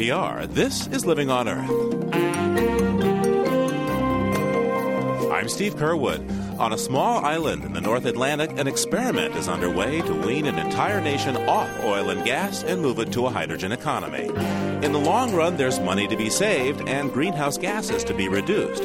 NPR, this is Living on Earth. I'm Steve Curwood. On a small island in the North Atlantic, an experiment is underway to wean an entire nation off oil and gas and move it to a hydrogen economy. In the long run, there's money to be saved and greenhouse gases to be reduced.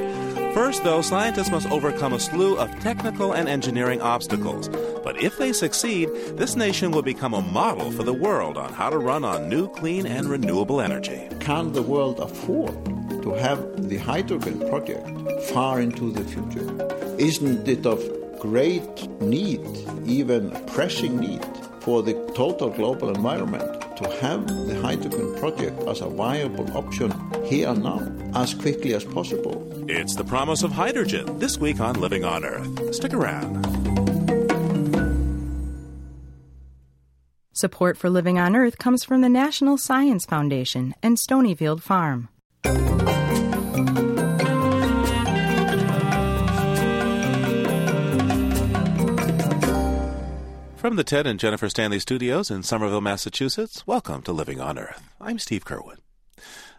First, though, scientists must overcome a slew of technical and engineering obstacles. But if they succeed, this nation will become a model for the world on how to run on new, clean, and renewable energy. Can the world afford to have the hydrogen project far into the future? Isn't it of great need, even pressing need, for the total global environment to have the hydrogen project as a viable option here and now as quickly as possible? It's the promise of hydrogen this week on Living on Earth. Stick around. Support for Living on Earth comes from the National Science Foundation and Stonyfield Farm. From the Ted and Jennifer Stanley studios in Somerville, Massachusetts, welcome to Living on Earth. I'm Steve Curwood.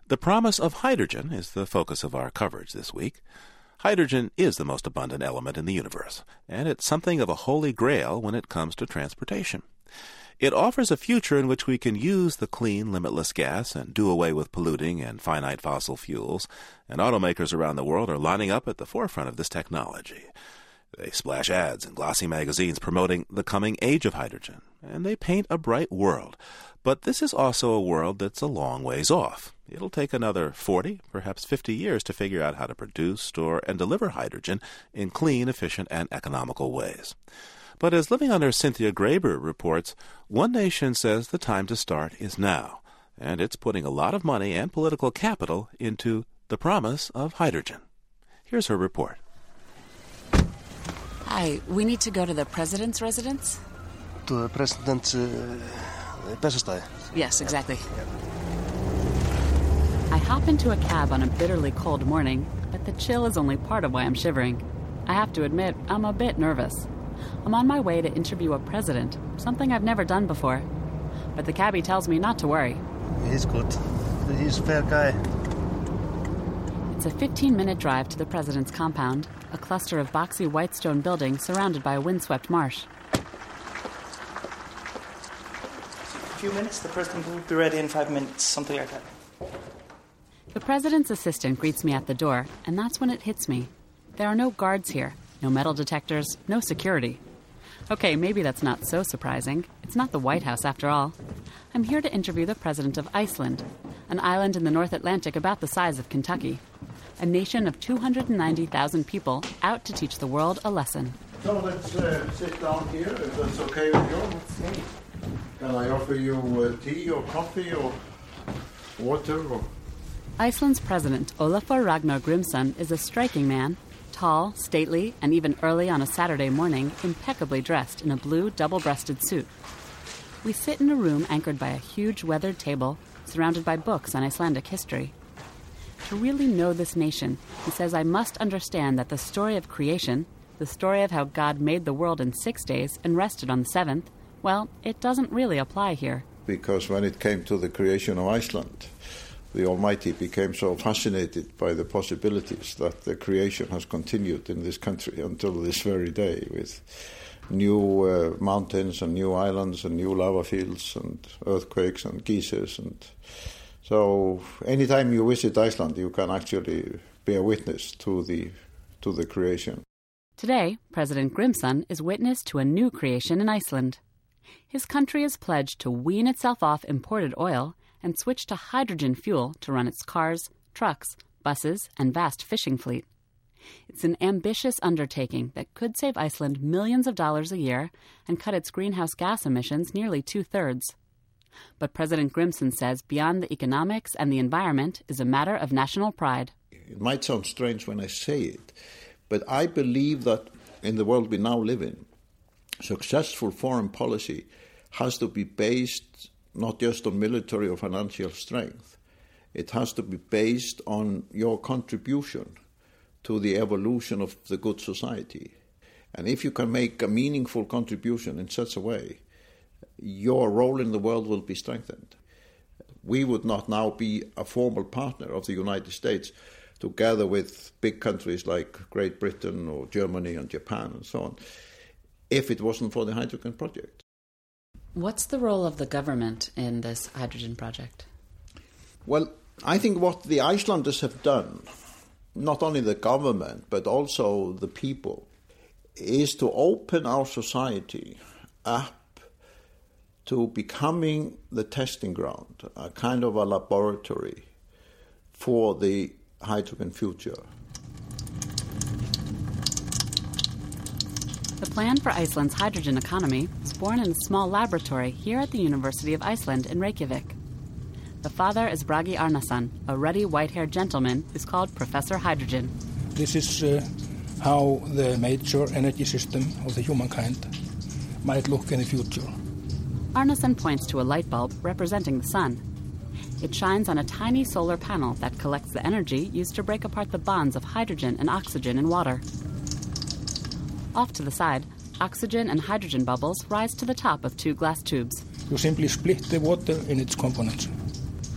The promise of hydrogen is the focus of our coverage this week. Hydrogen is the most abundant element in the universe, and it's something of a holy grail when it comes to transportation. It offers a future in which we can use the clean, limitless gas and do away with polluting and finite fossil fuels, and automakers around the world are lining up at the forefront of this technology. They splash ads in glossy magazines promoting the coming age of hydrogen, and they paint a bright world. But this is also a world that's a long ways off. It'll take another 40, perhaps 50 years to figure out how to produce, store, and deliver hydrogen in clean, efficient, and economical ways. But as Living on Earth's Cynthia Graber reports, One Nation says the time to start is now, and it's putting a lot of money and political capital into the promise of hydrogen. Here's her report. Hi, we need to go to the president's residence? To the president's uh. Yes, exactly. I hop into a cab on a bitterly cold morning, but the chill is only part of why I'm shivering. I have to admit, I'm a bit nervous. I'm on my way to interview a president, something I've never done before. But the cabbie tells me not to worry. He's good. He's a fair guy. It's a 15 minute drive to the president's compound, a cluster of boxy white stone buildings surrounded by a windswept marsh. A few minutes, the president will be ready in five minutes, something like that. The president's assistant greets me at the door, and that's when it hits me. There are no guards here, no metal detectors, no security. Okay, maybe that's not so surprising. It's not the White House after all. I'm here to interview the president of Iceland, an island in the North Atlantic about the size of Kentucky. A nation of 290,000 people out to teach the world a lesson. So let's uh, sit down here, if that's okay with you. Can I offer you uh, tea or coffee or water? Or... Iceland's president, Olafur Ragnar Grimsson, is a striking man, tall, stately, and even early on a Saturday morning, impeccably dressed in a blue double breasted suit. We sit in a room anchored by a huge weathered table, surrounded by books on Icelandic history. To really know this nation, he says I must understand that the story of creation, the story of how God made the world in six days and rested on the seventh, well, it doesn't really apply here. Because when it came to the creation of Iceland, the Almighty became so fascinated by the possibilities that the creation has continued in this country until this very day with new uh, mountains and new islands and new lava fields and earthquakes and geysers and so anytime you visit Iceland you can actually bear witness to the to the creation. Today, President Grimsson is witness to a new creation in Iceland. His country is pledged to wean itself off imported oil and switch to hydrogen fuel to run its cars, trucks, buses, and vast fishing fleet. It's an ambitious undertaking that could save Iceland millions of dollars a year and cut its greenhouse gas emissions nearly two thirds. But President Grimsson says beyond the economics and the environment is a matter of national pride. It might sound strange when I say it, but I believe that in the world we now live in, successful foreign policy has to be based not just on military or financial strength, it has to be based on your contribution to the evolution of the good society. And if you can make a meaningful contribution in such a way, your role in the world will be strengthened. we would not now be a formal partner of the United States together with big countries like Great Britain or Germany and Japan and so on, if it wasn't for the hydrogen project. What's the role of the government in this hydrogen project? Well, I think what the Icelanders have done, not only the government, but also the people, is to open our society up to becoming the testing ground, a kind of a laboratory for the hydrogen future. The plan for Iceland's hydrogen economy was born in a small laboratory here at the University of Iceland in Reykjavik. The father is Bragi Arnason, a ruddy white haired gentleman who's called Professor Hydrogen. This is uh, how the major energy system of the humankind might look in the future. Arnason points to a light bulb representing the sun. It shines on a tiny solar panel that collects the energy used to break apart the bonds of hydrogen and oxygen in water. Off to the side, oxygen and hydrogen bubbles rise to the top of two glass tubes. You simply split the water in its components.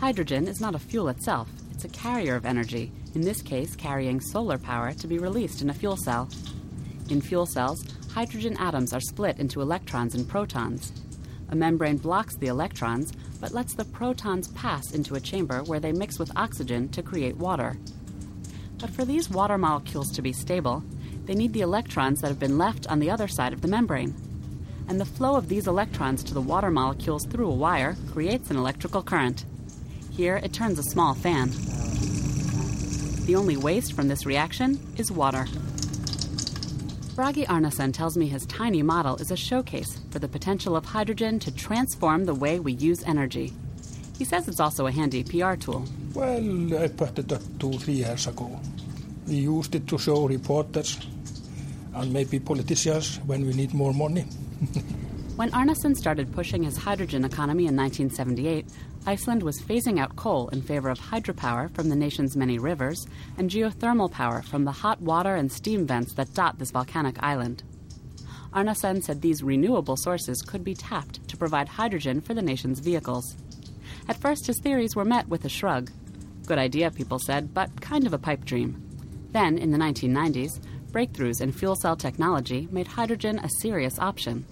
Hydrogen is not a fuel itself, it's a carrier of energy, in this case, carrying solar power to be released in a fuel cell. In fuel cells, hydrogen atoms are split into electrons and protons. A membrane blocks the electrons, but lets the protons pass into a chamber where they mix with oxygen to create water. But for these water molecules to be stable, they need the electrons that have been left on the other side of the membrane. And the flow of these electrons to the water molecules through a wire creates an electrical current. Here, it turns a small fan. The only waste from this reaction is water. Bragi Arnason tells me his tiny model is a showcase for the potential of hydrogen to transform the way we use energy. He says it's also a handy PR tool. Well, I put it up two, three years ago. We used it to show reporters and maybe politicians when we need more money. when Arnason started pushing his hydrogen economy in 1978, Iceland was phasing out coal in favor of hydropower from the nation's many rivers and geothermal power from the hot water and steam vents that dot this volcanic island. Arnason said these renewable sources could be tapped to provide hydrogen for the nation's vehicles. At first, his theories were met with a shrug. Good idea, people said, but kind of a pipe dream. Then, in the 1990s, breakthroughs in fuel cell technology made hydrogen a serious option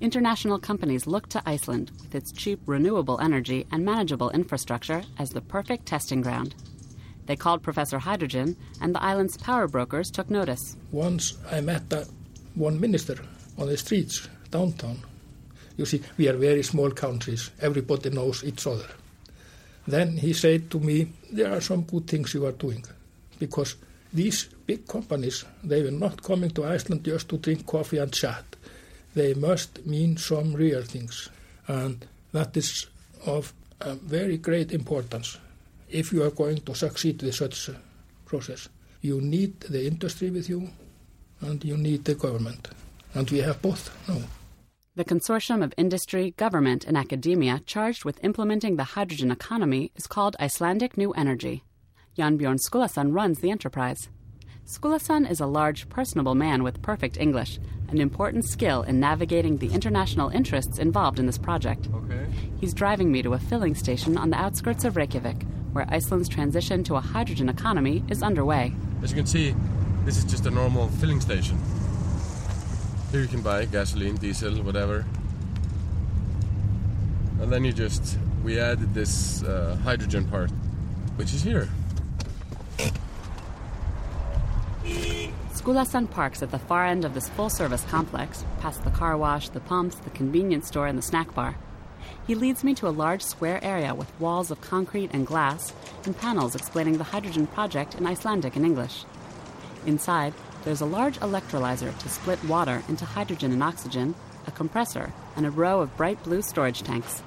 international companies looked to Iceland with its cheap renewable energy and manageable infrastructure as the perfect testing ground. They called Professor Hydrogen, and the island's power brokers took notice. Once I met one minister on the streets downtown. You see, we are very small countries. Everybody knows each other. Then he said to me, there are some good things you are doing. Because these big companies, they were not coming to Iceland just to drink coffee and chat they must mean some real things. And that is of um, very great importance if you are going to succeed with such a process. You need the industry with you and you need the government. And we have both now. The consortium of industry, government, and academia charged with implementing the hydrogen economy is called Icelandic New Energy. Jan Bjorn Skulason runs the enterprise. Skulason is a large, personable man with perfect English, an important skill in navigating the international interests involved in this project. Okay. He's driving me to a filling station on the outskirts of Reykjavik, where Iceland's transition to a hydrogen economy is underway. As you can see, this is just a normal filling station. Here you can buy gasoline, diesel, whatever. And then you just, we added this uh, hydrogen part, which is here. Skulason parks at the far end of this full service complex, past the car wash, the pumps, the convenience store, and the snack bar. He leads me to a large square area with walls of concrete and glass and panels explaining the hydrogen project in Icelandic and English. Inside, there's a large electrolyzer to split water into hydrogen and oxygen, a compressor, and a row of bright blue storage tanks.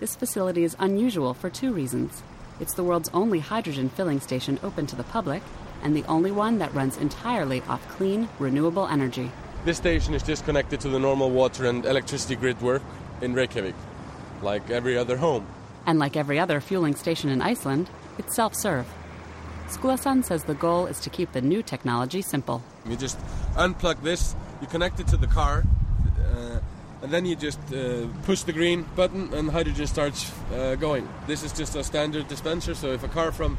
This facility is unusual for two reasons. It's the world's only hydrogen filling station open to the public, and the only one that runs entirely off clean, renewable energy. This station is disconnected to the normal water and electricity grid work in Reykjavik, like every other home. And like every other fueling station in Iceland, it's self serve. Skulason says the goal is to keep the new technology simple. You just unplug this, you connect it to the car, uh, and then you just uh, push the green button and hydrogen starts uh, going. This is just a standard dispenser, so if a car from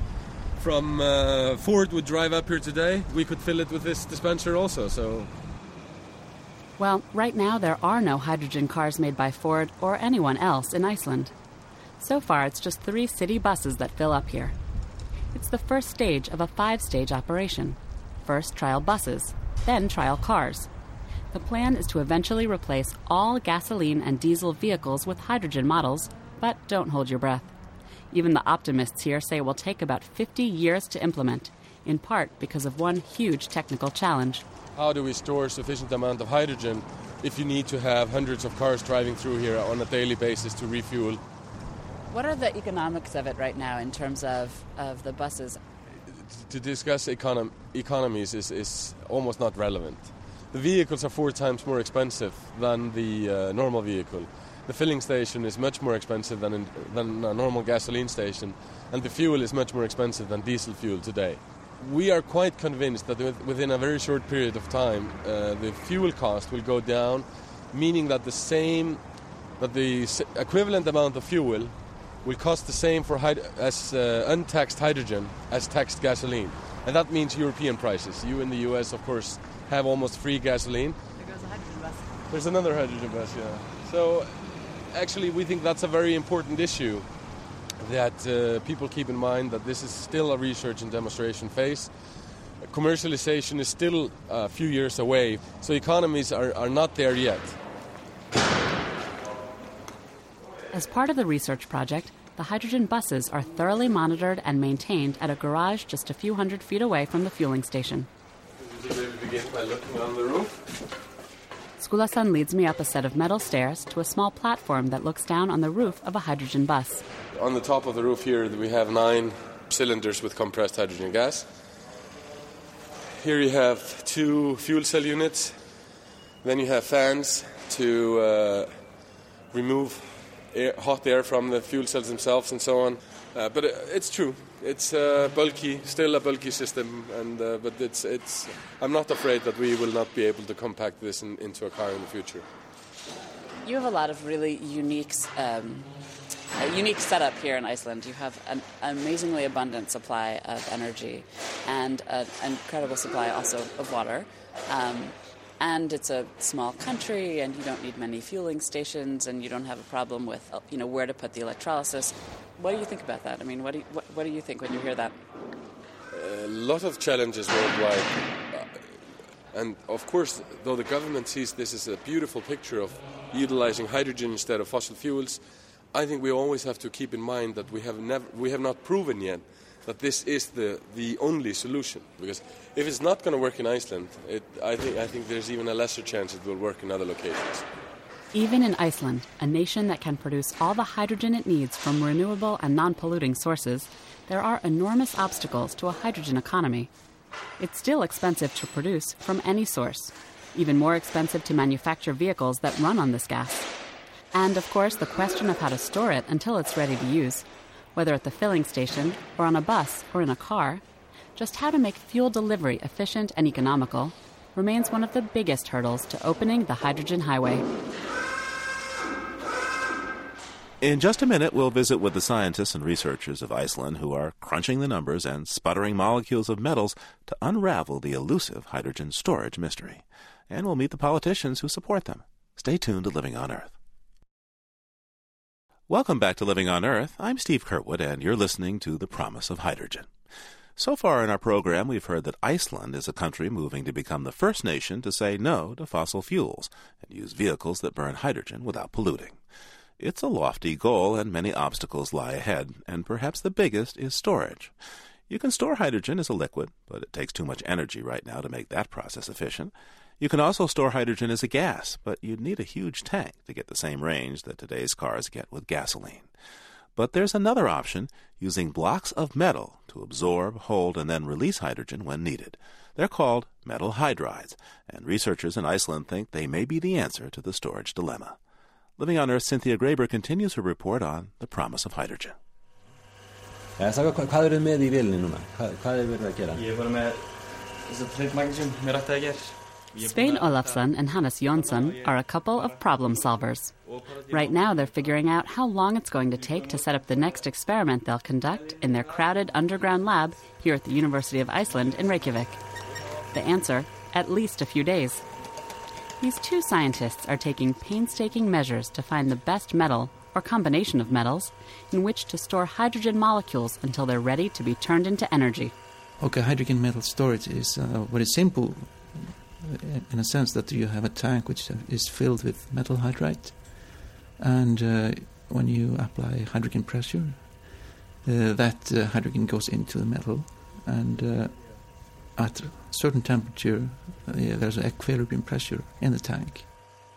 from uh, Ford would drive up here today, we could fill it with this dispenser also. So, well, right now there are no hydrogen cars made by Ford or anyone else in Iceland. So far, it's just three city buses that fill up here. It's the first stage of a five-stage operation. First, trial buses, then trial cars. The plan is to eventually replace all gasoline and diesel vehicles with hydrogen models, but don't hold your breath. Even the optimists here say it will take about 50 years to implement, in part because of one huge technical challenge. How do we store sufficient amount of hydrogen if you need to have hundreds of cars driving through here on a daily basis to refuel? What are the economics of it right now in terms of, of the buses? To discuss econom- economies is, is almost not relevant. The vehicles are four times more expensive than the uh, normal vehicle the filling station is much more expensive than, in, than a normal gasoline station, and the fuel is much more expensive than diesel fuel today. We are quite convinced that within a very short period of time, uh, the fuel cost will go down, meaning that the same, that the equivalent amount of fuel will cost the same for as uh, untaxed hydrogen as taxed gasoline, and that means European prices. You in the U.S., of course, have almost free gasoline. There goes a hydrogen bus. There's another hydrogen bus, yeah. So actually, we think that's a very important issue that uh, people keep in mind that this is still a research and demonstration phase. Commercialization is still a few years away, so economies are, are not there yet. As part of the research project, the hydrogen buses are thoroughly monitored and maintained at a garage just a few hundred feet away from the fueling station. We begin by looking on the roof. Skulason leads me up a set of metal stairs to a small platform that looks down on the roof of a hydrogen bus. On the top of the roof here, we have nine cylinders with compressed hydrogen gas. Here you have two fuel cell units. Then you have fans to uh, remove air, hot air from the fuel cells themselves and so on. Uh, but it, it's true. It's bulky, still a bulky system, and uh, but it's it's. I'm not afraid that we will not be able to compact this in, into a car in the future. You have a lot of really unique. Um, unique setup here in Iceland. You have an amazingly abundant supply of energy and an incredible supply also of water. Um, and it's a small country and you don't need many fueling stations and you don't have a problem with you know where to put the electrolysis. What do you think about that? I mean what do you, what, what do you think when you hear that? A lot of challenges worldwide. Uh, and of course though the government sees this as a beautiful picture of utilizing hydrogen instead of fossil fuels i think we always have to keep in mind that we have never we have not proven yet that this is the, the only solution. Because if it's not going to work in Iceland, it, I, think, I think there's even a lesser chance it will work in other locations. Even in Iceland, a nation that can produce all the hydrogen it needs from renewable and non polluting sources, there are enormous obstacles to a hydrogen economy. It's still expensive to produce from any source, even more expensive to manufacture vehicles that run on this gas. And of course, the question of how to store it until it's ready to use whether at the filling station or on a bus or in a car, just how to make fuel delivery efficient and economical remains one of the biggest hurdles to opening the hydrogen highway. In just a minute, we'll visit with the scientists and researchers of Iceland who are crunching the numbers and sputtering molecules of metals to unravel the elusive hydrogen storage mystery. And we'll meet the politicians who support them. Stay tuned to Living on Earth. Welcome back to Living on Earth. I'm Steve Curwood, and you're listening to The Promise of Hydrogen. So far in our program, we've heard that Iceland is a country moving to become the first nation to say no to fossil fuels and use vehicles that burn hydrogen without polluting. It's a lofty goal, and many obstacles lie ahead, and perhaps the biggest is storage. You can store hydrogen as a liquid, but it takes too much energy right now to make that process efficient. You can also store hydrogen as a gas, but you'd need a huge tank to get the same range that today's cars get with gasoline. But there's another option using blocks of metal to absorb, hold, and then release hydrogen when needed. They're called metal hydrides, and researchers in Iceland think they may be the answer to the storage dilemma. Living on Earth, Cynthia Graber continues her report on the promise of hydrogen. Hvað með í núna? Hvað, hvað er verið að gera? Ég er bara með þessar trade magnesium, mér ætti að gera. Svein Olafsson and Hannes Jonsson are a couple of problem solvers. Right now, they're figuring out how long it's going to take to set up the next experiment they'll conduct in their crowded underground lab here at the University of Iceland in Reykjavik. The answer at least a few days. These two scientists are taking painstaking measures to find the best metal, or combination of metals, in which to store hydrogen molecules until they're ready to be turned into energy. Okay, hydrogen metal storage is uh, very simple in a sense that you have a tank which is filled with metal hydride, and uh, when you apply hydrogen pressure, uh, that uh, hydrogen goes into the metal, and uh, at a certain temperature, there's an equilibrium pressure in the tank.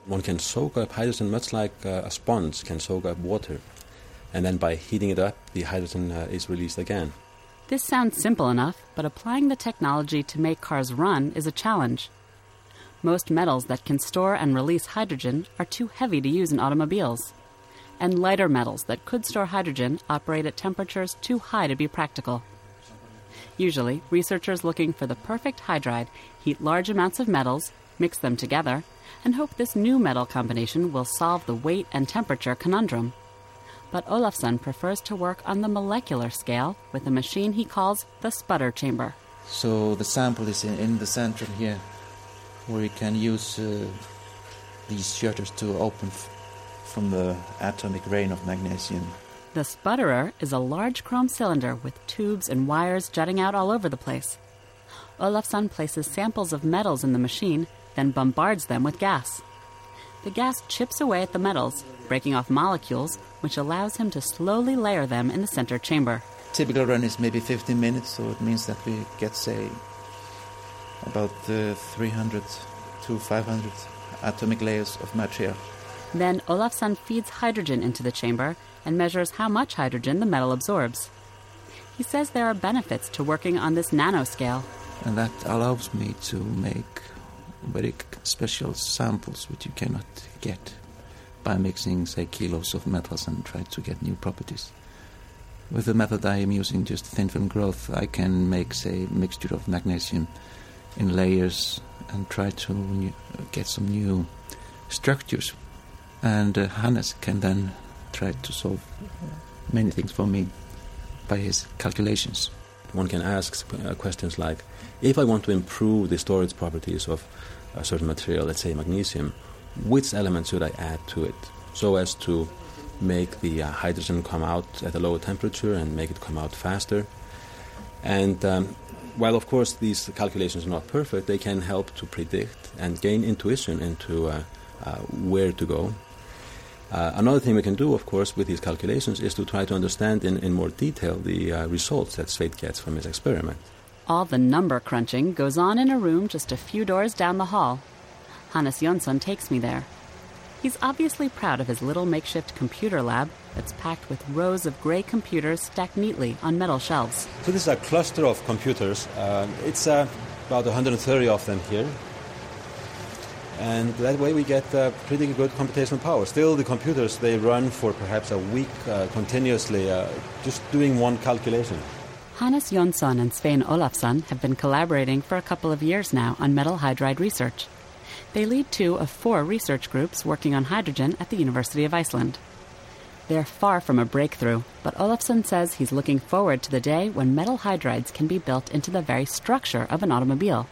One can soak up hydrogen much like a sponge can soak up water, and then by heating it up, the hydrogen is released again. This sounds simple enough, but applying the technology to make cars run is a challenge. Most metals that can store and release hydrogen are too heavy to use in automobiles. And lighter metals that could store hydrogen operate at temperatures too high to be practical. Usually, researchers looking for the perfect hydride heat large amounts of metals, mix them together, and hope this new metal combination will solve the weight and temperature conundrum but Olafsson prefers to work on the molecular scale with a machine he calls the sputter chamber. So the sample is in, in the center here, where we can use uh, these shutters to open f- from the atomic rain of magnesium. The sputterer is a large chrome cylinder with tubes and wires jutting out all over the place. Olafsson places samples of metals in the machine, then bombards them with gas. The gas chips away at the metals, breaking off molecules, which allows him to slowly layer them in the center chamber. Typical run is maybe 15 minutes, so it means that we get, say, about uh, 300 to 500 atomic layers of material. Then Olafsson feeds hydrogen into the chamber and measures how much hydrogen the metal absorbs. He says there are benefits to working on this nanoscale. And that allows me to make very special samples which you cannot get by mixing, say, kilos of metals and try to get new properties. With the method I am using, just thin film growth, I can make, say, mixture of magnesium in layers and try to new, get some new structures. And uh, Hannes can then try to solve many things for me by his calculations. One can ask uh, questions like, if I want to improve the storage properties of a certain material, let's say magnesium, which element should I add to it so as to make the uh, hydrogen come out at a lower temperature and make it come out faster. And um, while, of course, these calculations are not perfect, they can help to predict and gain intuition into uh, uh, where to go. Uh, another thing we can do, of course, with these calculations is to try to understand in, in more detail the uh, results that Svein gets from his experiment. All the number crunching goes on in a room just a few doors down the hall Hannes Jonsson takes me there. He's obviously proud of his little makeshift computer lab that's packed with rows of gray computers stacked neatly on metal shelves. So this is a cluster of computers. Uh, it's uh, about 130 of them here. And that way we get uh, pretty good computational power. Still, the computers, they run for perhaps a week uh, continuously, uh, just doing one calculation. Hannes Jonsson and Svein Olafsson have been collaborating for a couple of years now on metal hydride research. They lead two of four research groups working on hydrogen at the University of Iceland. They're far from a breakthrough, but Olafsson says he's looking forward to the day when metal hydrides can be built into the very structure of an automobile,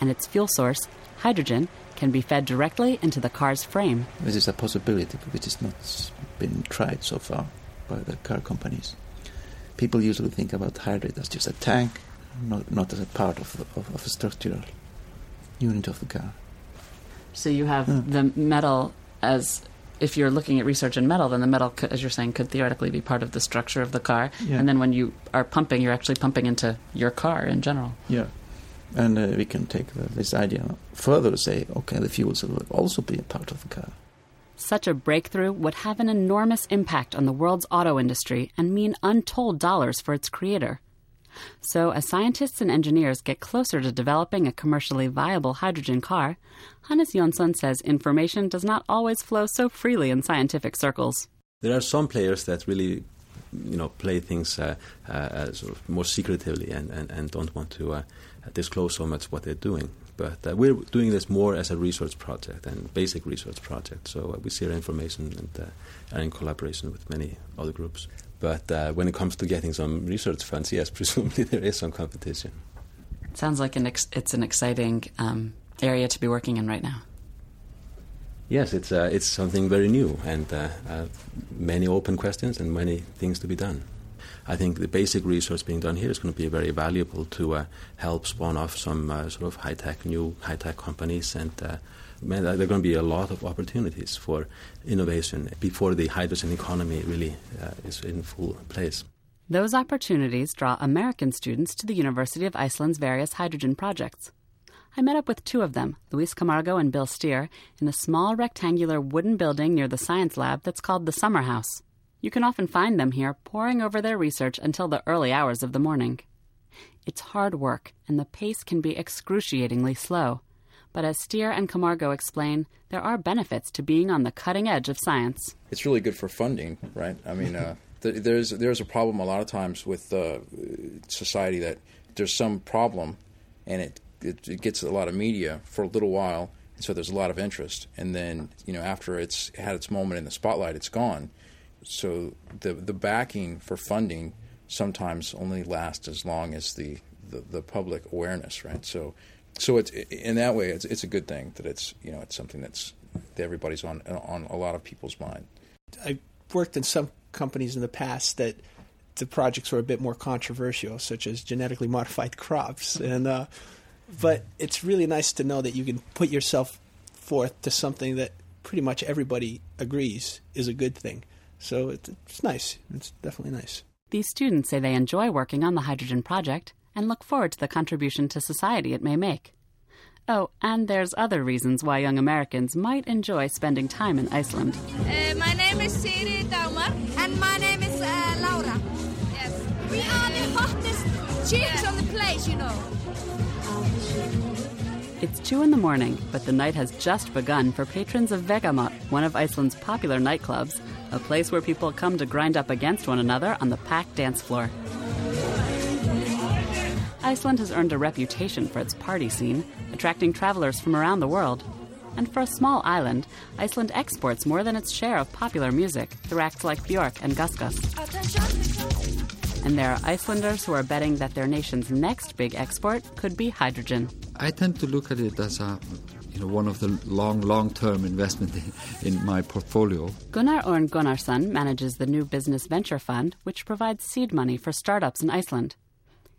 and its fuel source, hydrogen, can be fed directly into the car's frame. This is a possibility which has not been tried so far by the car companies. People usually think about hydride as just a tank, not, not as a part of, the, of, of a structural unit of the car. So you have mm. the metal as if you're looking at research in metal, then the metal, as you're saying, could theoretically be part of the structure of the car. Yeah. And then when you are pumping, you're actually pumping into your car in general. Yeah. And uh, we can take the, this idea further to say, okay, the fuels will also be a part of the car. Such a breakthrough would have an enormous impact on the world's auto industry and mean untold dollars for its creator. So, as scientists and engineers get closer to developing a commercially viable hydrogen car, Hannes Jonsson says information does not always flow so freely in scientific circles. There are some players that really you know, play things uh, uh, sort of more secretively and, and, and don't want to uh, disclose so much what they're doing. But uh, we're doing this more as a research project and basic research project. So uh, we share information and uh, are in collaboration with many other groups. But uh, when it comes to getting some research funds, yes, presumably there is some competition. It Sounds like an ex- it's an exciting um, area to be working in right now. Yes, it's uh, it's something very new and uh, uh, many open questions and many things to be done. I think the basic research being done here is going to be very valuable to uh, help spawn off some uh, sort of high tech, new high tech companies, and uh, there are going to be a lot of opportunities for innovation before the hydrogen economy really uh, is in full place. Those opportunities draw American students to the University of Iceland's various hydrogen projects. I met up with two of them, Luis Camargo and Bill Steer, in a small rectangular wooden building near the science lab that's called the Summer House. You can often find them here poring over their research until the early hours of the morning. It's hard work, and the pace can be excruciatingly slow. But as Steer and Camargo explain, there are benefits to being on the cutting edge of science. It's really good for funding, right? I mean, uh, there's there's a problem a lot of times with uh, society that there's some problem, and it it, it, gets a lot of media for a little while, and so there's a lot of interest. And then, you know, after it's had its moment in the spotlight, it's gone. So the the backing for funding sometimes only lasts as long as the, the, the public awareness, right? So so it's in that way, it's it's a good thing that it's you know it's something that's that everybody's on on a lot of people's mind. I worked in some companies in the past that the projects were a bit more controversial, such as genetically modified crops, and uh, but it's really nice to know that you can put yourself forth to something that pretty much everybody agrees is a good thing. So it's nice. It's definitely nice. These students say they enjoy working on the hydrogen project and look forward to the contribution to society it may make. Oh, and there's other reasons why young Americans might enjoy spending time in Iceland. Uh, my name is Siri Daumar. And my name is uh, Laura. Yes. We are the hottest chicks on the place, you know. It's 2 in the morning, but the night has just begun for patrons of Vegamot, one of Iceland's popular nightclubs, a place where people come to grind up against one another on the packed dance floor. Iceland has earned a reputation for its party scene, attracting travelers from around the world. And for a small island, Iceland exports more than its share of popular music through acts like Björk and Gus Gus. And there are Icelanders who are betting that their nation's next big export could be hydrogen. I tend to look at it as a you know, one of the long, long-term investment in my portfolio. Gunnar Orn Gunnarsson manages the new business venture fund, which provides seed money for startups in Iceland.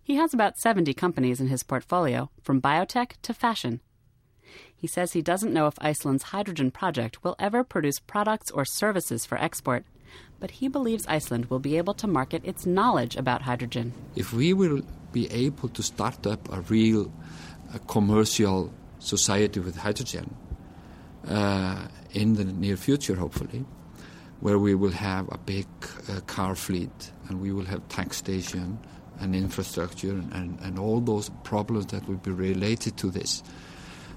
He has about 70 companies in his portfolio, from biotech to fashion. He says he doesn't know if Iceland's hydrogen project will ever produce products or services for export, but he believes Iceland will be able to market its knowledge about hydrogen. If we will be able to start up a real a commercial society with hydrogen uh, in the near future, hopefully, where we will have a big uh, car fleet and we will have tank station and infrastructure and, and, and all those problems that will be related to this.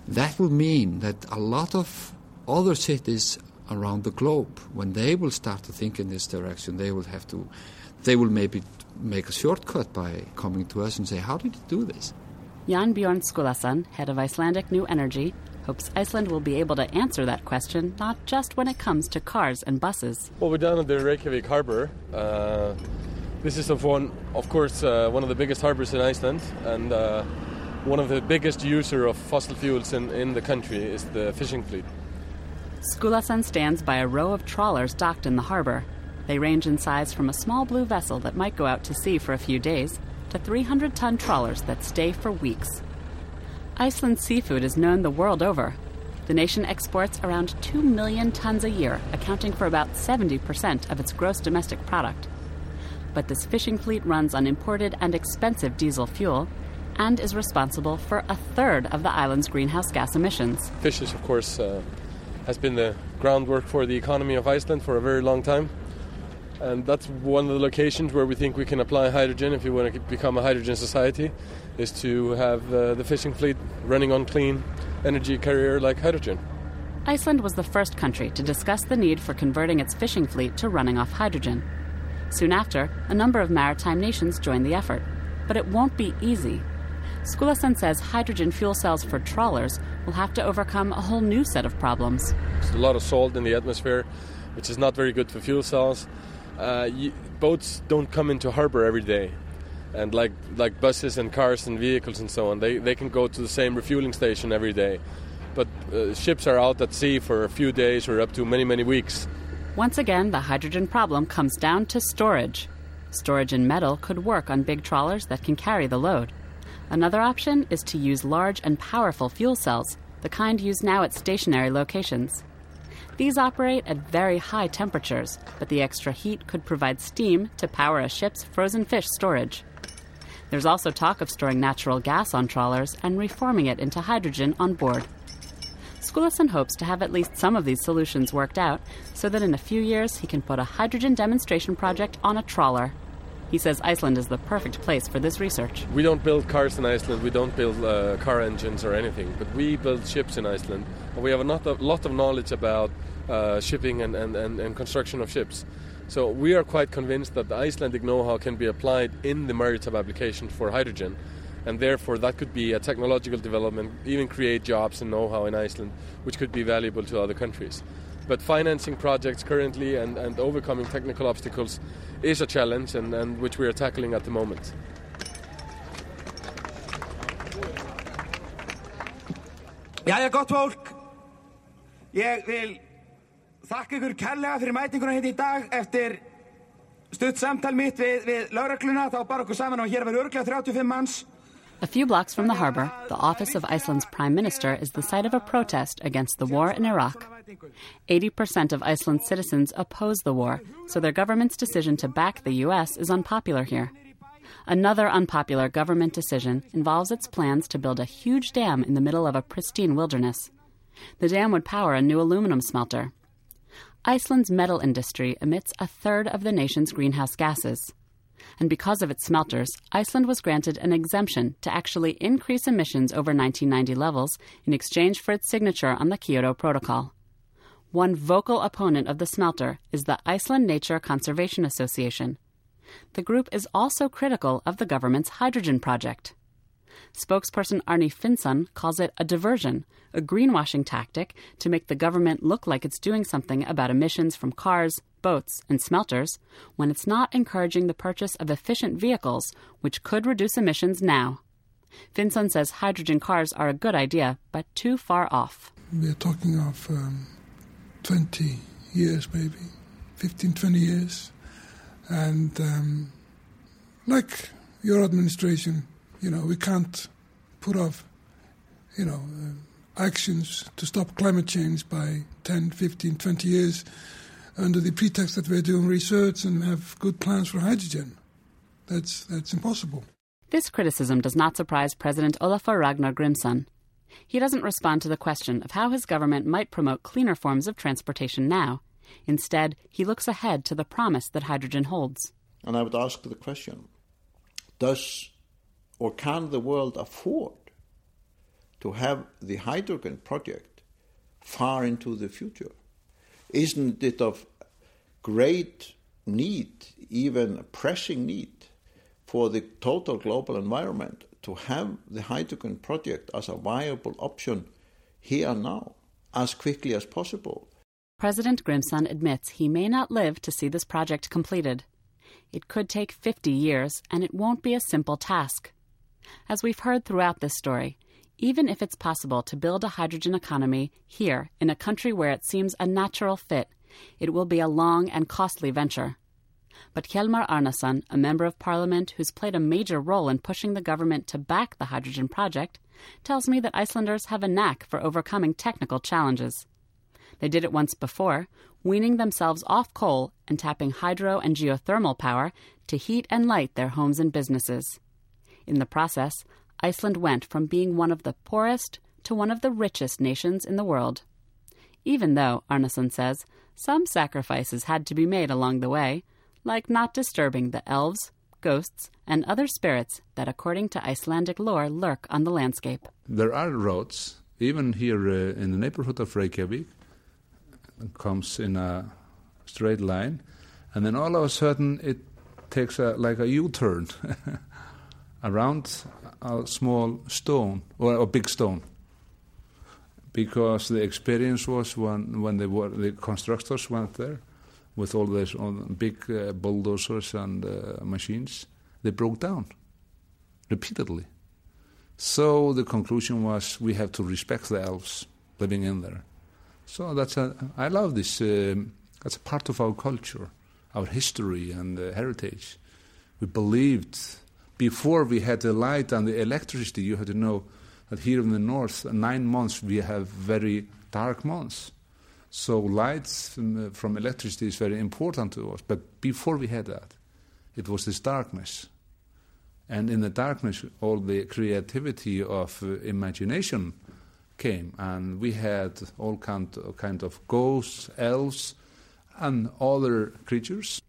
That will mean that a lot of other cities around the globe, when they will start to think in this direction, they will have to, they will maybe make a shortcut by coming to us and say, How did you do this? Jan Bjorn Skulason, head of Icelandic New Energy, hopes Iceland will be able to answer that question not just when it comes to cars and buses. Well, we're down at the Reykjavik harbor. Uh, this is of one, of course, uh, one of the biggest harbors in Iceland, and uh, one of the biggest user of fossil fuels in, in the country is the fishing fleet. Skulason stands by a row of trawlers docked in the harbor. They range in size from a small blue vessel that might go out to sea for a few days to 300 ton trawlers that stay for weeks. Iceland's seafood is known the world over. The nation exports around 2 million tons a year, accounting for about 70% of its gross domestic product. But this fishing fleet runs on imported and expensive diesel fuel and is responsible for a third of the island's greenhouse gas emissions. Fishes, of course, uh, has been the groundwork for the economy of Iceland for a very long time. And that's one of the locations where we think we can apply hydrogen if we want to become a hydrogen society is to have uh, the fishing fleet running on clean energy carrier like hydrogen. Iceland was the first country to discuss the need for converting its fishing fleet to running off hydrogen soon after a number of maritime nations joined the effort but it won't be easy Skulason says hydrogen fuel cells for trawlers will have to overcome a whole new set of problems. There's a lot of salt in the atmosphere, which is not very good for fuel cells. Uh, you, boats don't come into harbor every day, and like like buses and cars and vehicles and so on, they, they can go to the same refueling station every day. But uh, ships are out at sea for a few days or up to many many weeks. Once again, the hydrogen problem comes down to storage. Storage in metal could work on big trawlers that can carry the load. Another option is to use large and powerful fuel cells, the kind used now at stationary locations. These operate at very high temperatures, but the extra heat could provide steam to power a ship's frozen fish storage. There's also talk of storing natural gas on trawlers and reforming it into hydrogen on board. Skulason hopes to have at least some of these solutions worked out so that in a few years he can put a hydrogen demonstration project on a trawler. He says Iceland is the perfect place for this research. We don't build cars in Iceland, we don't build uh, car engines or anything, but we build ships in Iceland. And we have a lot of, lot of knowledge about uh, shipping and, and, and, and construction of ships. So we are quite convinced that the Icelandic know how can be applied in the maritime application for hydrogen and therefore that could be a technological development, even create jobs and know-how in Iceland, which could be valuable to other countries. But financing projects currently and, and overcoming technical obstacles is a challenge, and, and which we are tackling at the moment. Jæja, gott fólk. Ég vil þakka ykkur kærlega fyrir mætinguna hérna í dag eftir stutt samtal mitt við, við lauragluna. Þá bar okkur saman og hér verður örglega 35 manns. A few blocks from the harbor, the office of Iceland's prime minister is the site of a protest against the war in Iraq. 80% of Iceland's citizens oppose the war, so their government's decision to back the U.S. is unpopular here. Another unpopular government decision involves its plans to build a huge dam in the middle of a pristine wilderness. The dam would power a new aluminum smelter. Iceland's metal industry emits a third of the nation's greenhouse gases. And because of its smelters, Iceland was granted an exemption to actually increase emissions over 1990 levels in exchange for its signature on the Kyoto Protocol. One vocal opponent of the smelter is the Iceland Nature Conservation Association. The group is also critical of the government's hydrogen project. Spokesperson Arni Finnsson calls it a diversion, a greenwashing tactic to make the government look like it's doing something about emissions from cars, boats, and smelters, when it's not encouraging the purchase of efficient vehicles, which could reduce emissions now. Finnsson says hydrogen cars are a good idea, but too far off. We're talking of um, 20 years, maybe 15, 20 years. And um, like your administration, you know, we can't put off, you know, uh, actions to stop climate change by 10, 15, 20 years under the pretext that we're doing research and have good plans for hydrogen. That's, that's impossible. This criticism does not surprise President Olafur Ragnar Grimsson. He doesn't respond to the question of how his government might promote cleaner forms of transportation now. Instead, he looks ahead to the promise that hydrogen holds. And I would ask the question Does or can the world afford to have the hydrogen project far into the future? Isn't it of great need, even a pressing need, for the total global environment to have the hydrogen project as a viable option here and now, as quickly as possible? President Grimsson admits he may not live to see this project completed. It could take 50 years, and it won't be a simple task. As we've heard throughout this story, even if it's possible to build a hydrogen economy here in a country where it seems a natural fit, it will be a long and costly venture. But Hjalmar Arnason, a member of parliament who's played a major role in pushing the government to back the hydrogen project, tells me that Icelanders have a knack for overcoming technical challenges. They did it once before, weaning themselves off coal and tapping hydro and geothermal power to heat and light their homes and businesses. In the process, Iceland went from being one of the poorest to one of the richest nations in the world. Even though, Arnason says, some sacrifices had to be made along the way, like not disturbing the elves, ghosts, and other spirits that, according to Icelandic lore, lurk on the landscape. There are roads, even here uh, in the neighborhood of Reykjavik, comes in a straight line, and then all of a sudden it takes a, like a U-turn. around a small stone or a big stone because the experience was when when they were the constructors went there with all these big uh, bulldozers and uh, machines they broke down repeatedly. So the conclusion was we have to respect the elves living in there. So that's a i love this um, that's a part of our culture our history and uh, heritage. We believed before we had the light and the electricity you had to know that here in the north, nine months we have very dark months. So light from, uh, from electricity is very important to us. But before we had that, it was this darkness. And in the darkness, all the creativity of uh, imagination came. And we had all kind, kind of ghosts, elves, and other creatures.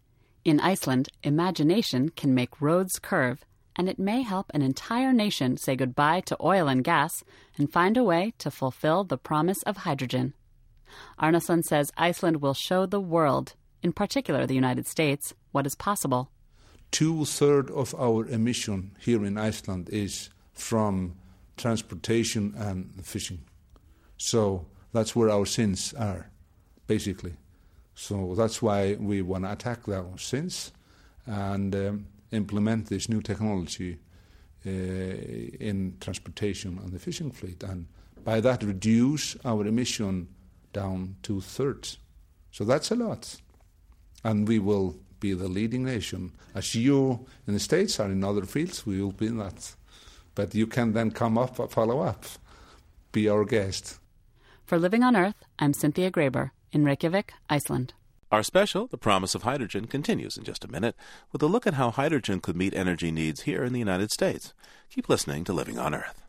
In Iceland, imagination can make roads curve and it may help an entire nation say goodbye to oil and gas and find a way to fulfill the promise of hydrogen. Arnason says Iceland will show the world, in particular the United States, what is possible. Two thirds of our emission here in Iceland is from transportation and fishing. So that's where our sins are, basically. So that's why we want to attack those sins. And um, implement this new technology uh, in transportation and the fishing fleet, and by that reduce our emission down to thirds. So that's a lot, and we will be the leading nation. As you in the States are in other fields, we will be in that. But you can then come up, follow up, be our guest. For Living on Earth, I'm Cynthia Graber in Reykjavik, Iceland. Our special, The Promise of Hydrogen, continues in just a minute with a look at how hydrogen could meet energy needs here in the United States. Keep listening to Living on Earth.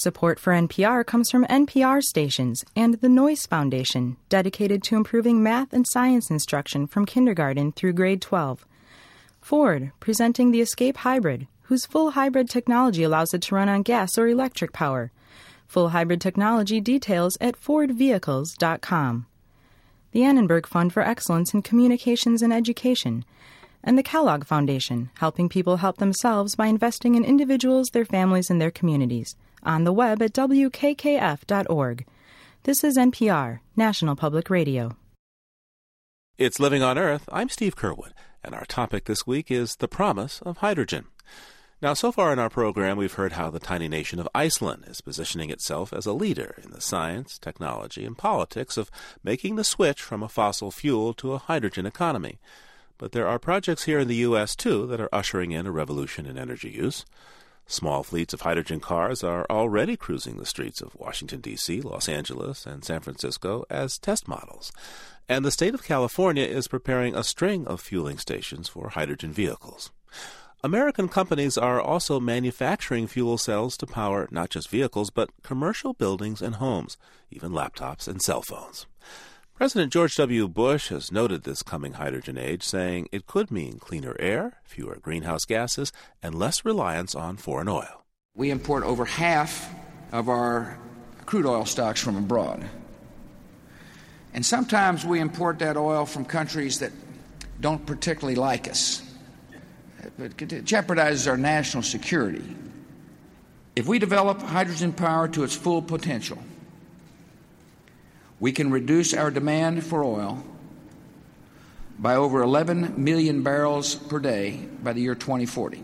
Support for NPR comes from NPR stations and the Noyce Foundation, dedicated to improving math and science instruction from kindergarten through grade 12. Ford, presenting the Escape Hybrid, whose full hybrid technology allows it to run on gas or electric power. Full hybrid technology details at FordVehicles.com. The Annenberg Fund for Excellence in Communications and Education, and the Kellogg Foundation, helping people help themselves by investing in individuals, their families, and their communities on the web at wkkf.org. This is NPR, National Public Radio. It's Living on Earth. I'm Steve Curwood, and our topic this week is the promise of hydrogen. Now, so far in our program, we've heard how the tiny nation of Iceland is positioning itself as a leader in the science, technology, and politics of making the switch from a fossil fuel to a hydrogen economy. But there are projects here in the U.S., too, that are ushering in a revolution in energy use. Small fleets of hydrogen cars are already cruising the streets of Washington, D.C., Los Angeles, and San Francisco as test models. And the state of California is preparing a string of fueling stations for hydrogen vehicles. American companies are also manufacturing fuel cells to power not just vehicles, but commercial buildings and homes, even laptops and cell phones. President George W. Bush has noted this coming hydrogen age, saying it could mean cleaner air, fewer greenhouse gases, and less reliance on foreign oil. We import over half of our crude oil stocks from abroad. And sometimes we import that oil from countries that don't particularly like us. It jeopardizes our national security. If we develop hydrogen power to its full potential, we can reduce our demand for oil by over 11 million barrels per day by the year 2040.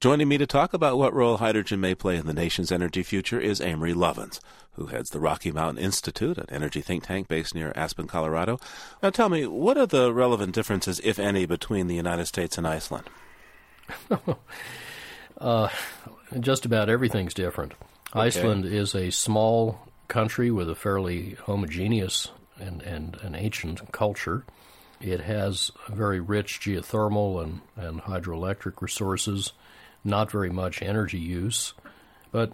Joining me to talk about what role hydrogen may play in the nation's energy future is Amory Lovins, who heads the Rocky Mountain Institute, an energy think tank based near Aspen, Colorado. Now tell me, what are the relevant differences, if any, between the United States and Iceland? uh, just about everything's different. Okay. Iceland is a small country with a fairly homogeneous and, and an ancient culture. It has very rich geothermal and, and hydroelectric resources, not very much energy use. But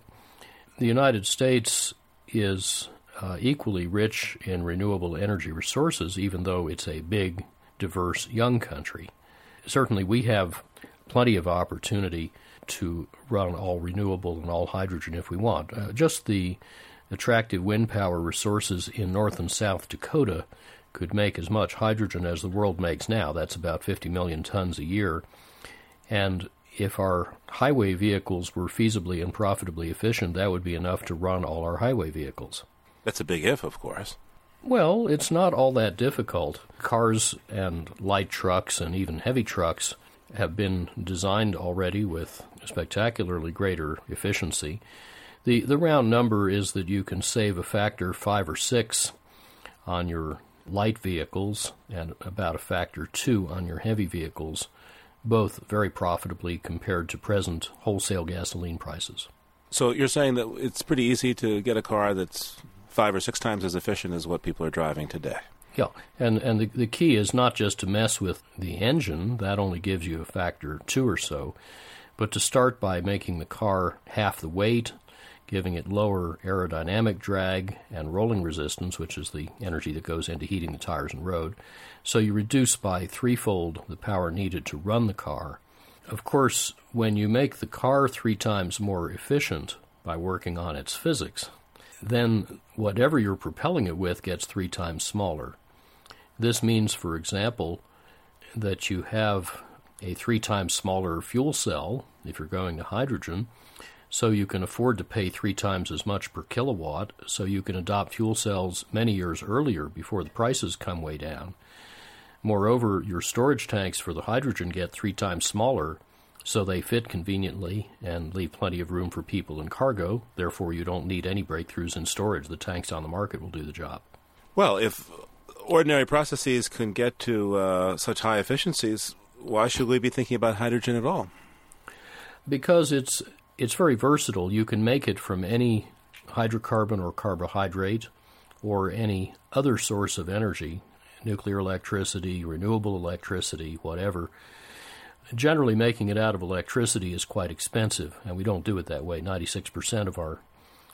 the United States is uh, equally rich in renewable energy resources, even though it's a big, diverse, young country. Certainly, we have plenty of opportunity to run all renewable and all hydrogen if we want. Uh, just the attractive wind power resources in North and South Dakota could make as much hydrogen as the world makes now. That's about 50 million tons a year. And if our highway vehicles were feasibly and profitably efficient, that would be enough to run all our highway vehicles. That's a big if, of course. Well, it's not all that difficult. Cars and light trucks and even heavy trucks have been designed already with spectacularly greater efficiency. The the round number is that you can save a factor 5 or 6 on your light vehicles and about a factor 2 on your heavy vehicles, both very profitably compared to present wholesale gasoline prices. So you're saying that it's pretty easy to get a car that's five or six times as efficient as what people are driving today. Yeah, and and the the key is not just to mess with the engine; that only gives you a factor two or so, but to start by making the car half the weight, giving it lower aerodynamic drag and rolling resistance, which is the energy that goes into heating the tires and road. So you reduce by threefold the power needed to run the car. Of course, when you make the car three times more efficient by working on its physics, then whatever you're propelling it with gets three times smaller. This means, for example, that you have a three times smaller fuel cell if you're going to hydrogen, so you can afford to pay three times as much per kilowatt, so you can adopt fuel cells many years earlier before the prices come way down. Moreover, your storage tanks for the hydrogen get three times smaller, so they fit conveniently and leave plenty of room for people and cargo. Therefore, you don't need any breakthroughs in storage. The tanks on the market will do the job. Well, if ordinary processes can get to uh, such high efficiencies, why should we be thinking about hydrogen at all? Because it's it's very versatile. You can make it from any hydrocarbon or carbohydrate or any other source of energy, nuclear electricity, renewable electricity, whatever. Generally, making it out of electricity is quite expensive, and we don't do it that way. 96% of our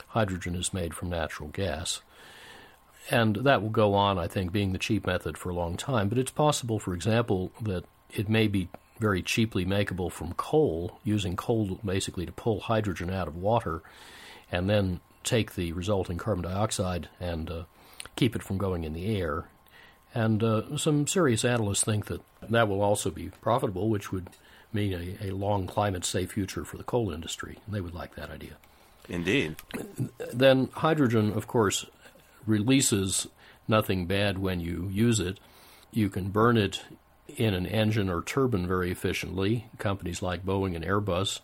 hydrogen is made from natural gas. And that will go on, I think, being the cheap method for a long time. But it's possible, for example, that it may be very cheaply makeable from coal, using coal basically to pull hydrogen out of water and then take the resulting carbon dioxide and uh, keep it from going in the air. And uh, some serious analysts think that that will also be profitable, which would mean a, a long climate safe future for the coal industry. And they would like that idea. Indeed. Then hydrogen, of course, releases nothing bad when you use it. You can burn it in an engine or turbine very efficiently. Companies like Boeing and Airbus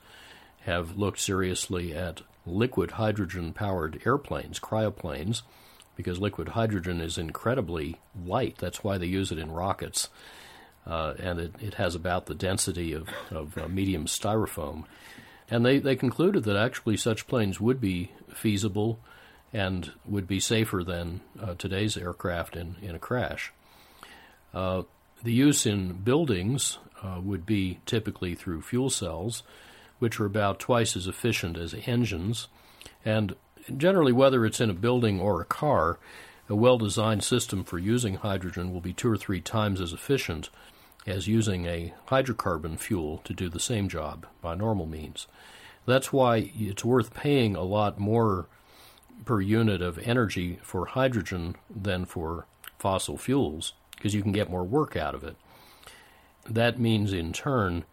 have looked seriously at liquid hydrogen powered airplanes, cryoplanes, because liquid hydrogen is incredibly light. That's why they use it in rockets. Uh, and it, it has about the density of, of uh, medium styrofoam. And they, they concluded that actually such planes would be feasible and would be safer than uh, today's aircraft in, in a crash. Uh, the use in buildings uh, would be typically through fuel cells, which are about twice as efficient as engines. And generally, whether it's in a building or a car, a well designed system for using hydrogen will be two or three times as efficient as using a hydrocarbon fuel to do the same job by normal means. That's why it's worth paying a lot more per unit of energy for hydrogen than for fossil fuels because you can get more work out of it. That means, in turn,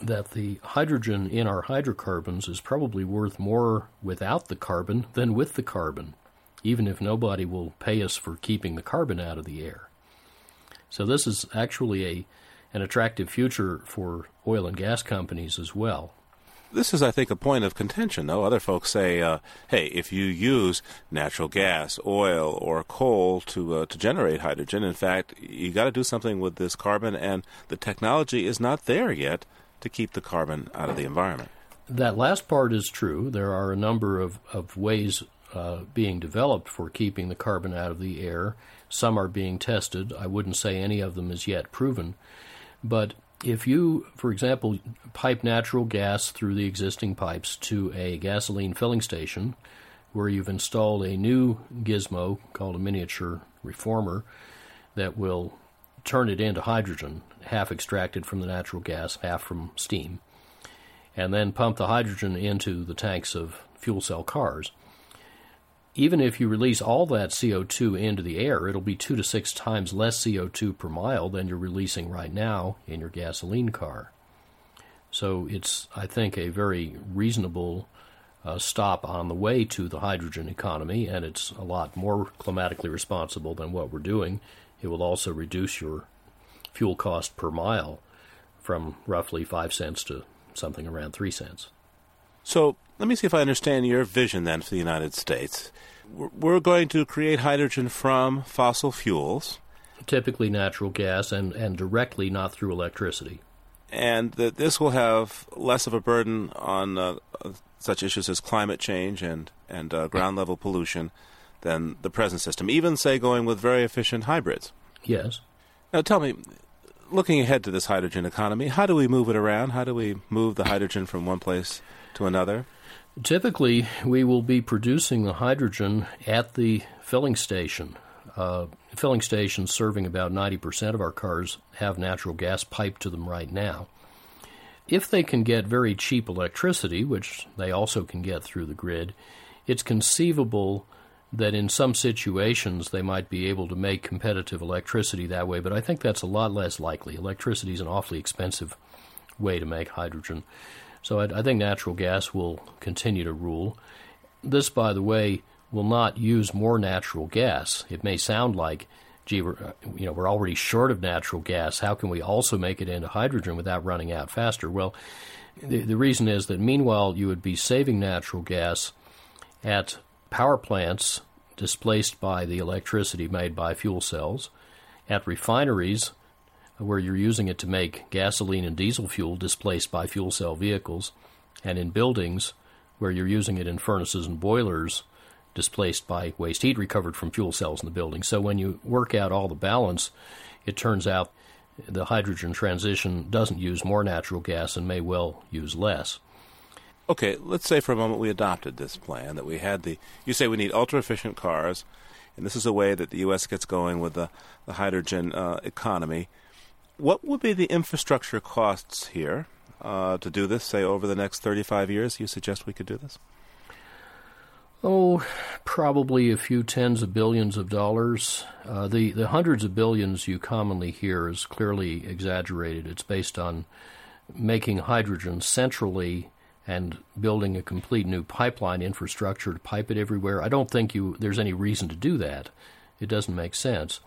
that the hydrogen in our hydrocarbons is probably worth more without the carbon than with the carbon, even if nobody will pay us for keeping the carbon out of the air. So, this is actually a, an attractive future for oil and gas companies as well this is, I think, a point of contention, though. Other folks say, uh, hey, if you use natural gas, oil, or coal to uh, to generate hydrogen, in fact, you got to do something with this carbon, and the technology is not there yet to keep the carbon out of the environment. That last part is true. There are a number of, of ways uh, being developed for keeping the carbon out of the air. Some are being tested. I wouldn't say any of them is yet proven. But if you, for example, pipe natural gas through the existing pipes to a gasoline filling station where you've installed a new gizmo called a miniature reformer that will turn it into hydrogen, half extracted from the natural gas, half from steam, and then pump the hydrogen into the tanks of fuel cell cars. Even if you release all that CO2 into the air, it'll be two to six times less CO2 per mile than you're releasing right now in your gasoline car. So it's, I think, a very reasonable uh, stop on the way to the hydrogen economy, and it's a lot more climatically responsible than what we're doing. It will also reduce your fuel cost per mile from roughly five cents to something around three cents. So let me see if I understand your vision then for the United States. We're going to create hydrogen from fossil fuels. Typically natural gas and, and directly not through electricity. And that this will have less of a burden on uh, such issues as climate change and, and uh, ground level pollution than the present system, even, say, going with very efficient hybrids. Yes. Now tell me, looking ahead to this hydrogen economy, how do we move it around? How do we move the hydrogen from one place to another? Typically, we will be producing the hydrogen at the filling station. Uh, filling stations serving about 90% of our cars have natural gas piped to them right now. If they can get very cheap electricity, which they also can get through the grid, it's conceivable that in some situations they might be able to make competitive electricity that way, but I think that's a lot less likely. Electricity is an awfully expensive way to make hydrogen. So I, I think natural gas will continue to rule. This, by the way, will not use more natural gas. It may sound like, gee, we're, uh, you know, we're already short of natural gas. How can we also make it into hydrogen without running out faster? Well, the, the reason is that meanwhile you would be saving natural gas at power plants displaced by the electricity made by fuel cells, at refineries where you're using it to make gasoline and diesel fuel displaced by fuel cell vehicles, and in buildings where you're using it in furnaces and boilers displaced by waste heat recovered from fuel cells in the building. So when you work out all the balance, it turns out the hydrogen transition doesn't use more natural gas and may well use less. Okay, let's say for a moment we adopted this plan that we had the you say we need ultra efficient cars and this is a way that the US gets going with the, the hydrogen uh, economy what would be the infrastructure costs here uh, to do this, say, over the next 35 years? You suggest we could do this? Oh, probably a few tens of billions of dollars. Uh, the, the hundreds of billions you commonly hear is clearly exaggerated. It's based on making hydrogen centrally and building a complete new pipeline infrastructure to pipe it everywhere. I don't think you there's any reason to do that. It doesn't make sense.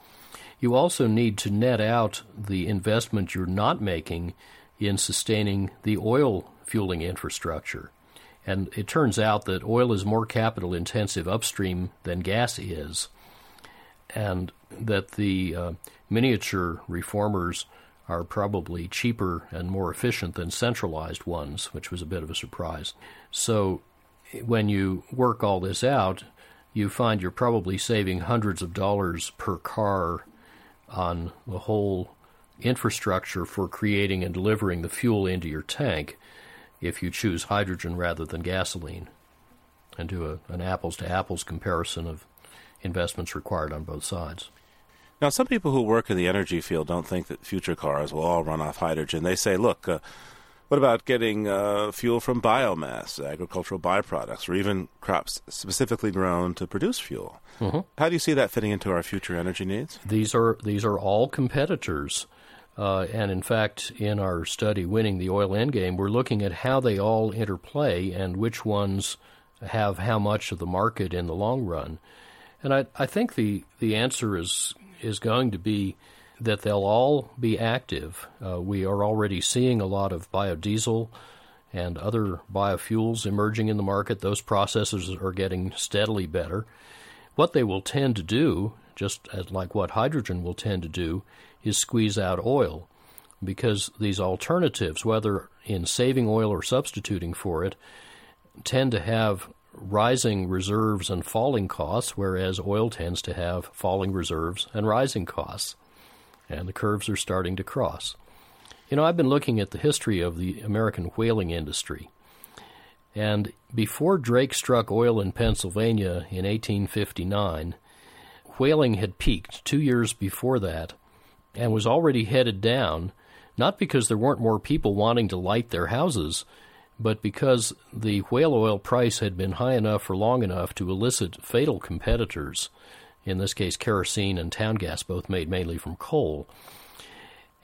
You also need to net out the investment you're not making in sustaining the oil fueling infrastructure. And it turns out that oil is more capital intensive upstream than gas is, and that the uh, miniature reformers are probably cheaper and more efficient than centralized ones, which was a bit of a surprise. So when you work all this out, you find you're probably saving hundreds of dollars per car on the whole infrastructure for creating and delivering the fuel into your tank if you choose hydrogen rather than gasoline and do a, an apples to apples comparison of investments required on both sides. Now, some people who work in the energy field don't think that future cars will all run off hydrogen. They say, look, uh, what about getting uh, fuel from biomass, agricultural byproducts, or even crops specifically grown to produce fuel? Mm-hmm. How do you see that fitting into our future energy needs? These are these are all competitors, uh, and in fact, in our study, winning the oil endgame, we're looking at how they all interplay and which ones have how much of the market in the long run. And I, I think the the answer is is going to be that they'll all be active. Uh, we are already seeing a lot of biodiesel and other biofuels emerging in the market. Those processes are getting steadily better. What they will tend to do, just as like what hydrogen will tend to do, is squeeze out oil because these alternatives, whether in saving oil or substituting for it, tend to have rising reserves and falling costs, whereas oil tends to have falling reserves and rising costs. And the curves are starting to cross. You know, I've been looking at the history of the American whaling industry. And before Drake struck oil in Pennsylvania in 1859, whaling had peaked two years before that and was already headed down, not because there weren't more people wanting to light their houses, but because the whale oil price had been high enough for long enough to elicit fatal competitors, in this case kerosene and town gas, both made mainly from coal.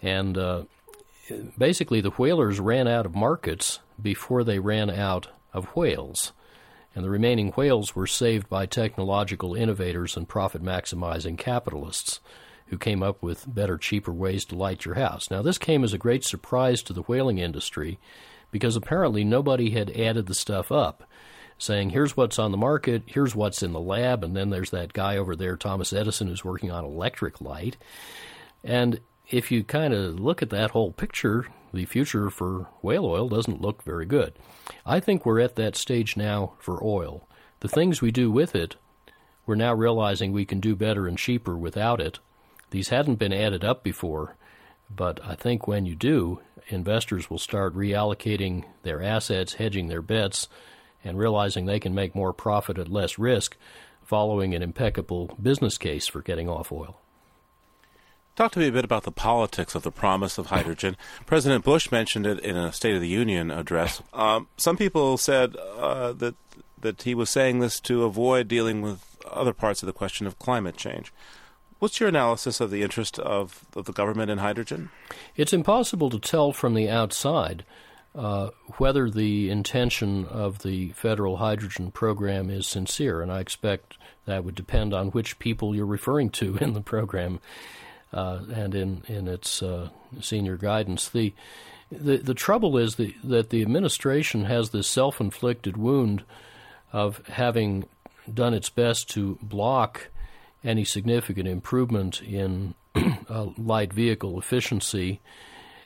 And uh, basically, the whalers ran out of markets before they ran out of whales. And the remaining whales were saved by technological innovators and profit maximizing capitalists who came up with better, cheaper ways to light your house. Now, this came as a great surprise to the whaling industry because apparently nobody had added the stuff up, saying, here's what's on the market, here's what's in the lab, and then there's that guy over there, Thomas Edison, who's working on electric light. And if you kind of look at that whole picture, the future for whale oil doesn't look very good. I think we're at that stage now for oil. The things we do with it, we're now realizing we can do better and cheaper without it. These hadn't been added up before, but I think when you do, investors will start reallocating their assets, hedging their bets, and realizing they can make more profit at less risk following an impeccable business case for getting off oil. Talk to me a bit about the politics of the promise of hydrogen. President Bush mentioned it in a State of the Union address. Um, some people said uh, that that he was saying this to avoid dealing with other parts of the question of climate change. What's your analysis of the interest of, of the government in hydrogen? It's impossible to tell from the outside uh, whether the intention of the federal hydrogen program is sincere, and I expect that would depend on which people you're referring to in the program uh, and in in its uh, senior guidance. The, the the trouble is the, that the administration has this self-inflicted wound of having done its best to block any significant improvement in uh, light vehicle efficiency,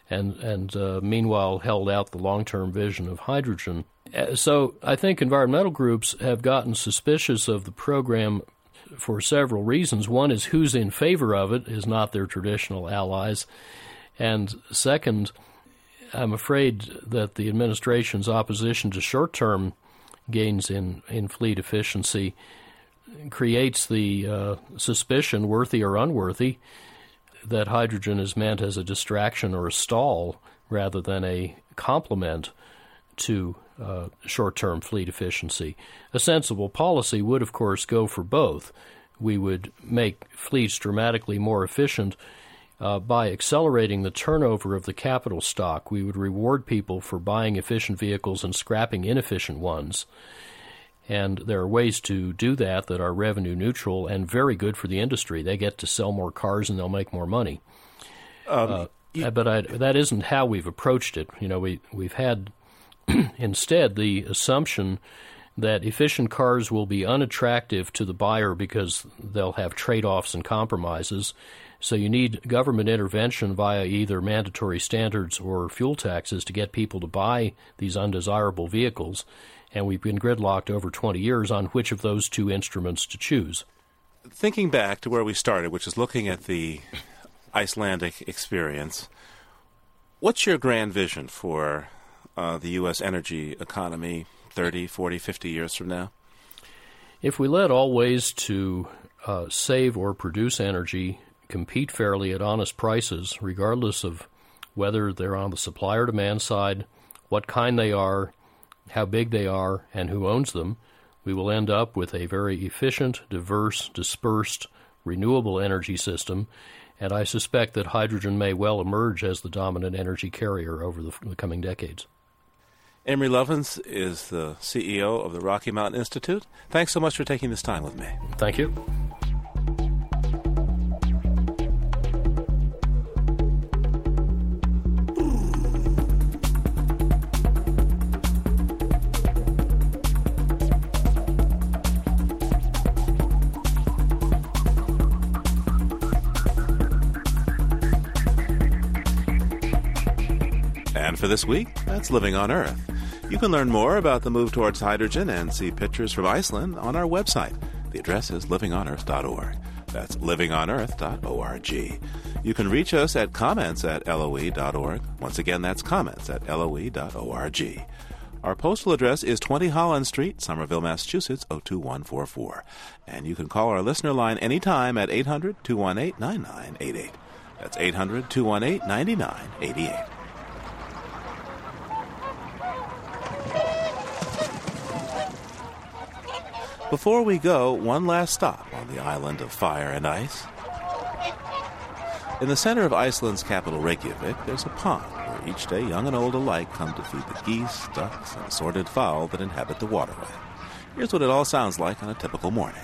and and uh, meanwhile held out the long-term vision of hydrogen. Uh, so I think environmental groups have gotten suspicious of the program for several reasons. One is who's in favor of it is not their traditional allies, and second, I'm afraid that the administration's opposition to short-term gains in, in fleet efficiency creates the uh, suspicion, worthy or unworthy, that hydrogen is meant as a distraction or a stall rather than a complement to uh, short term fleet efficiency. A sensible policy would, of course, go for both. We would make fleets dramatically more efficient uh, by accelerating the turnover of the capital stock. We would reward people for buying efficient vehicles and scrapping inefficient ones. And there are ways to do that that are revenue neutral and very good for the industry. They get to sell more cars and they'll make more money. Um, uh, you, but I, that isn't how we've approached it. You know, we we've had instead the assumption that efficient cars will be unattractive to the buyer because they'll have trade-offs and compromises. So you need government intervention via either mandatory standards or fuel taxes to get people to buy these undesirable vehicles and we've been gridlocked over 20 years on which of those two instruments to choose. Thinking back to where we started, which is looking at the Icelandic experience, what's your grand vision for uh, the U.S. energy economy 30, 40, 50 years from now? If we let all ways to uh, save or produce energy compete fairly at honest prices, regardless of whether they're on the supply or demand side, what kind they are, how big they are, and who owns them, we will end up with a very efficient, diverse, dispersed, renewable energy system, and I suspect that hydrogen may well emerge as the dominant energy carrier over the, the coming decades. Amory Lovins is the CEO of the Rocky Mountain Institute. Thanks so much for taking this time with me. Thank you. For this week, that's Living on Earth. You can learn more about the move towards hydrogen and see pictures from Iceland on our website. The address is livingonearth.org. That's livingonearth.org. You can reach us at comments at loe.org. Once again, that's comments at loe.org. Our postal address is 20 Holland Street, Somerville, Massachusetts 02144. And you can call our listener line anytime at 800 218 9988. That's 800 218 9988. Before we go, one last stop on the island of fire and ice. In the center of Iceland's capital, Reykjavik, there's a pond where each day young and old alike come to feed the geese, ducks, and assorted fowl that inhabit the waterway. Here's what it all sounds like on a typical morning.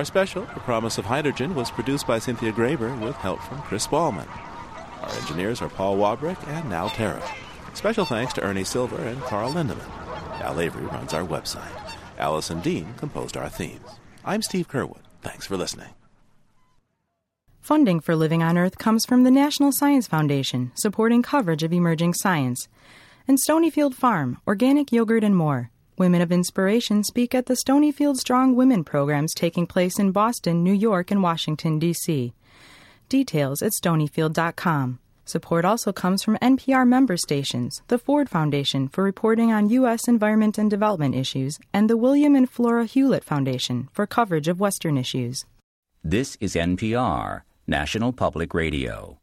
Our special, The Promise of Hydrogen, was produced by Cynthia Graber with help from Chris Ballman. Our engineers are Paul Wabrick and Nal Terra. Special thanks to Ernie Silver and Carl Lindemann. Al Avery runs our website. Allison Dean composed our themes. I'm Steve Curwood. Thanks for listening. Funding for Living on Earth comes from the National Science Foundation, supporting coverage of emerging science, and Stonyfield Farm, organic yogurt and more. Women of Inspiration speak at the Stonyfield Strong Women programs taking place in Boston, New York, and Washington, D.C. Details at stonyfield.com. Support also comes from NPR member stations, the Ford Foundation for reporting on U.S. environment and development issues, and the William and Flora Hewlett Foundation for coverage of Western issues. This is NPR, National Public Radio.